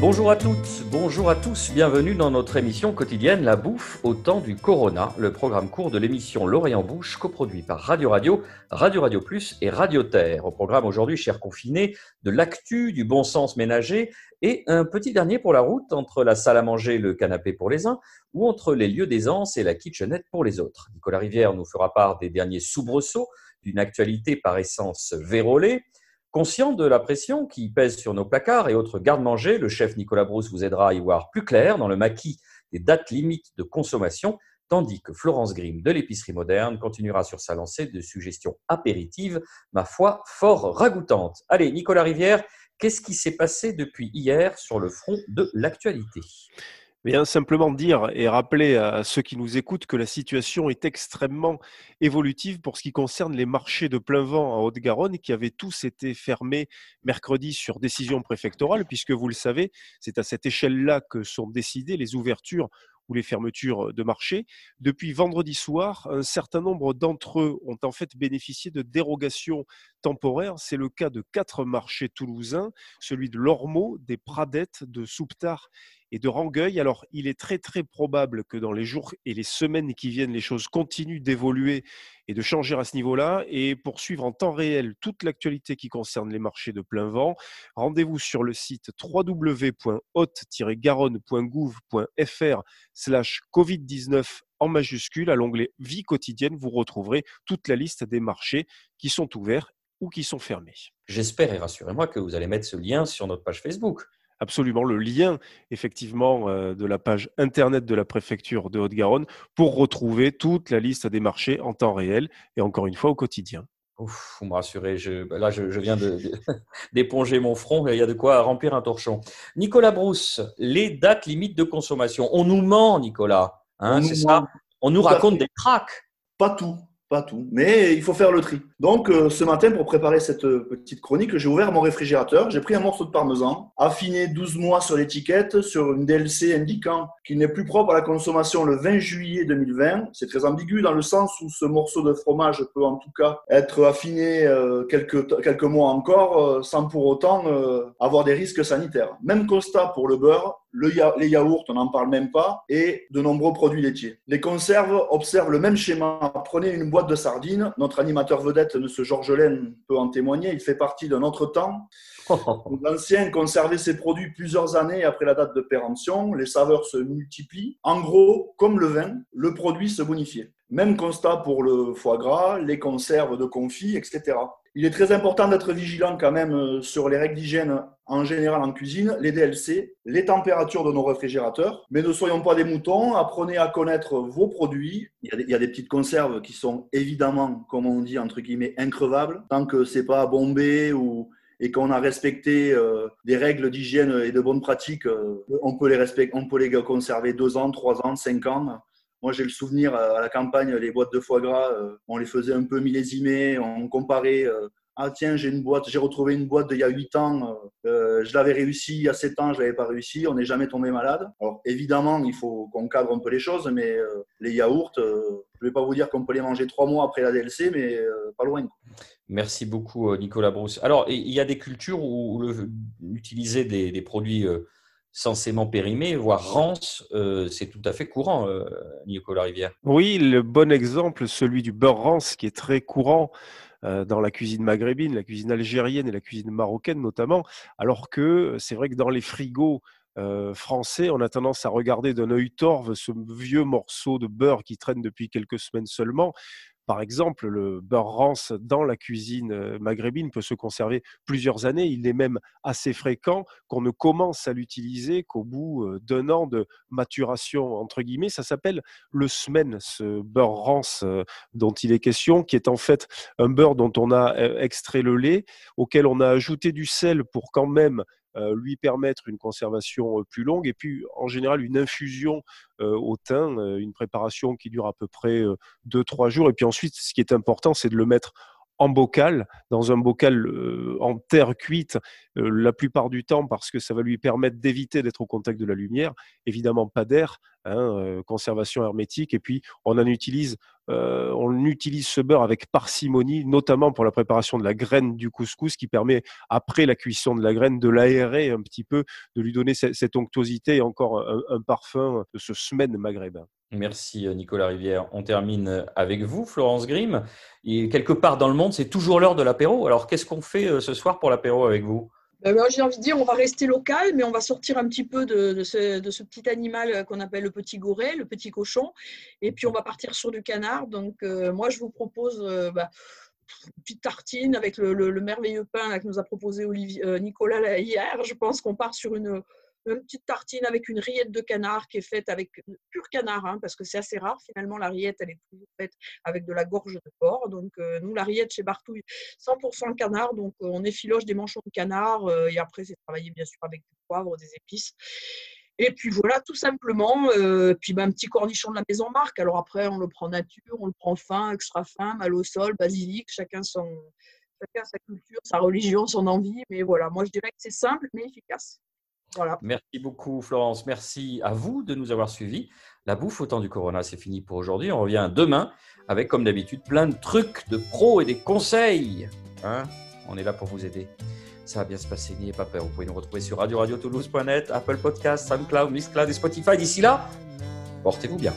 Bonjour à toutes, bonjour à tous, bienvenue dans notre émission quotidienne La Bouffe au temps du Corona, le programme court de l'émission L'Orient Bouche, coproduit par Radio Radio, Radio Radio Plus et Radio Terre. Au programme aujourd'hui, cher confiné, de l'actu, du bon sens ménager et un petit dernier pour la route entre la salle à manger le canapé pour les uns ou entre les lieux d'aisance et la kitchenette pour les autres. Nicolas Rivière nous fera part des derniers soubresauts d'une actualité par essence vérolée. Conscient de la pression qui pèse sur nos placards et autres garde-manger, le chef Nicolas Brousse vous aidera à y voir plus clair dans le maquis des dates limites de consommation, tandis que Florence Grimm de l'épicerie moderne continuera sur sa lancée de suggestions apéritives, ma foi, fort ragoûtantes. Allez, Nicolas Rivière, qu'est-ce qui s'est passé depuis hier sur le front de l'actualité? Bien simplement dire et rappeler à ceux qui nous écoutent que la situation est extrêmement évolutive pour ce qui concerne les marchés de plein vent en Haute-Garonne qui avaient tous été fermés mercredi sur décision préfectorale, puisque vous le savez, c'est à cette échelle-là que sont décidées les ouvertures ou les fermetures de marché. Depuis vendredi soir, un certain nombre d'entre eux ont en fait bénéficié de dérogations temporaires. C'est le cas de quatre marchés toulousains, celui de Lormeau, des Pradettes, de Souptard et de Rangueil. Alors, il est très très probable que dans les jours et les semaines qui viennent, les choses continuent d'évoluer et de changer à ce niveau-là. Et pour suivre en temps réel toute l'actualité qui concerne les marchés de plein vent, rendez-vous sur le site www.haute-garonne.gouv.fr slash Covid-19 en majuscule. À l'onglet Vie quotidienne, vous retrouverez toute la liste des marchés qui sont ouverts ou qui sont fermés. J'espère et rassurez-moi que vous allez mettre ce lien sur notre page Facebook absolument le lien effectivement euh, de la page internet de la préfecture de Haute-Garonne pour retrouver toute la liste des marchés en temps réel et encore une fois au quotidien. Ouf, vous me rassurez, je, bah là je, viens d'éponger mon front, il y a de quoi remplir un torchon. Nicolas Brousse, les dates limites de consommation. On nous ment, Nicolas, hein, c'est ça? On nous raconte des cracks. Pas tout, pas tout, mais il faut faire le tri. Donc euh, ce matin, pour préparer cette euh, petite chronique, j'ai ouvert mon réfrigérateur, j'ai pris un morceau de parmesan, affiné 12 mois sur l'étiquette, sur une DLC indiquant qu'il n'est plus propre à la consommation le 20 juillet 2020. C'est très ambigu dans le sens où ce morceau de fromage peut en tout cas être affiné euh, quelques, quelques mois encore sans pour autant avoir des risques sanitaires. Même constat pour le beurre, les yaourts, on n'en parle même pas, et de nombreux produits laitiers. Les conserves observent le même schéma. Prenez une boîte de sardines. Notre animateur vedette, M. Georges Laine, peut en témoigner. Il fait partie d'un autre temps. L'ancien conservait ses produits plusieurs années après la date de péremption. Les saveurs se multiplient. En gros, comme le vin, le produit se bonifiait. Même constat pour le foie gras, les conserves de confit, etc. Il est très important d'être vigilant quand même euh, sur les règles d'hygiène en général en cuisine, les DLC, les températures de nos réfrigérateurs. Mais ne soyons pas des moutons, apprenez à connaître vos produits. Il y a des, petites conserves qui sont évidemment, comme on dit, entre guillemets, increvables. Tant que c'est pas bombé ou et qu'on a respecté euh, des règles d'hygiène et de bonnes pratiques, euh, on peut les on peut les conserver deux ans, trois ans, cinq ans. Moi, j'ai le souvenir euh, à la campagne, les boîtes de foie gras, euh, on les faisait un peu millésimées, on comparait. Euh, ah tiens, j'ai une boîte, j'ai retrouvé une boîte d'il y a 8 ans, je l'avais réussi il y a 7 ans, je l'avais pas réussi, on n'est jamais tombé malade. Alors évidemment, il faut qu'on cadre un peu les choses, mais les yaourts, je ne vais pas vous dire qu'on peut les manger 3 mois après la DLC, mais pas loin. Merci beaucoup Nicolas Brousse. Alors, il y a des cultures où, utiliser des, des produits censément périmé, voire rance, euh, c'est tout à fait courant, euh, Nicolas Rivière. Oui, le bon exemple, celui du beurre rance, qui est très courant euh, dans la cuisine maghrébine, la cuisine algérienne et la cuisine marocaine notamment, alors que c'est vrai que dans les frigos français, on a tendance à regarder d'un œil torve ce vieux morceau de beurre qui traîne depuis quelques semaines seulement, par exemple, le beurre rance dans la cuisine maghrébine peut se conserver plusieurs années. Il est même assez fréquent qu'on ne commence à l'utiliser qu'au bout d'un an de maturation, entre guillemets. Ça s'appelle le semaine, ce beurre rance dont il est question, qui est en fait un beurre dont on a extrait le lait, auquel on a ajouté du sel pour quand même lui permettre une conservation euh, plus longue et puis en général une infusion euh, au thym, une préparation qui dure à peu près 2-3 jours. Et puis ensuite, ce qui est important, c'est de le mettre en bocal, dans un bocal en terre cuite, la plupart du temps parce que ça va lui permettre d'éviter d'être au contact de la lumière. Évidemment, pas d'air, hein, conservation hermétique. Et puis, on en utilise euh, on utilise ce beurre avec parcimonie, notamment pour la préparation de la graine du couscous, qui permet, après la cuisson de la graine, de l'aérer un petit peu, de lui donner cette, onctuosité et encore un, parfum de ce semaine maghrébin. Merci Nicolas Rivière. On termine avec vous, Florence Grimm. Et quelque part dans le monde, c'est toujours l'heure de l'apéro. Alors, qu'est-ce qu'on fait ce soir pour l'apéro avec vous? Ben, j'ai envie de dire, on va rester local, mais on va sortir un petit peu de, ce, petit animal qu'on appelle le petit goret, le petit cochon, et puis on va partir sur du canard. Donc, euh, moi, je vous propose euh, bah, une petite tartine avec le, merveilleux pain que nous a proposé euh, Nicolas hier. Je pense qu'on part sur une, une petite tartine avec une rillette de canard qui est faite avec pur canard, hein, parce que c'est assez rare. Finalement, la rillette, elle est toujours faite avec de la gorge de porc. Donc, euh, nous, la rillette chez Bartouille, 100% canard. Donc, euh, on effiloche des manchons de canard. Euh, et après, c'est travaillé, bien sûr, avec du poivre, des épices. Et puis voilà, tout simplement. puis ben, un petit cornichon de la maison Marc. Alors après, on le prend nature, on le prend fin, extra fin, mal au sol, basilic, chacun son, chacun sa culture, sa religion, son envie. Mais voilà, moi je dirais que c'est simple mais efficace. Merci beaucoup, Florence. Merci à vous de nous avoir suivis. La bouffe au temps du Corona, c'est fini pour aujourd'hui. On revient demain avec, comme d'habitude, plein de trucs, de pros et des conseils. Hein On est là pour vous aider. Ça va bien se passer, n'ayez pas peur. Vous pouvez nous retrouver sur radio radio Toulouse.net, Apple Podcast, SoundCloud, Mixcloud et Spotify. D'ici là, portez-vous bien.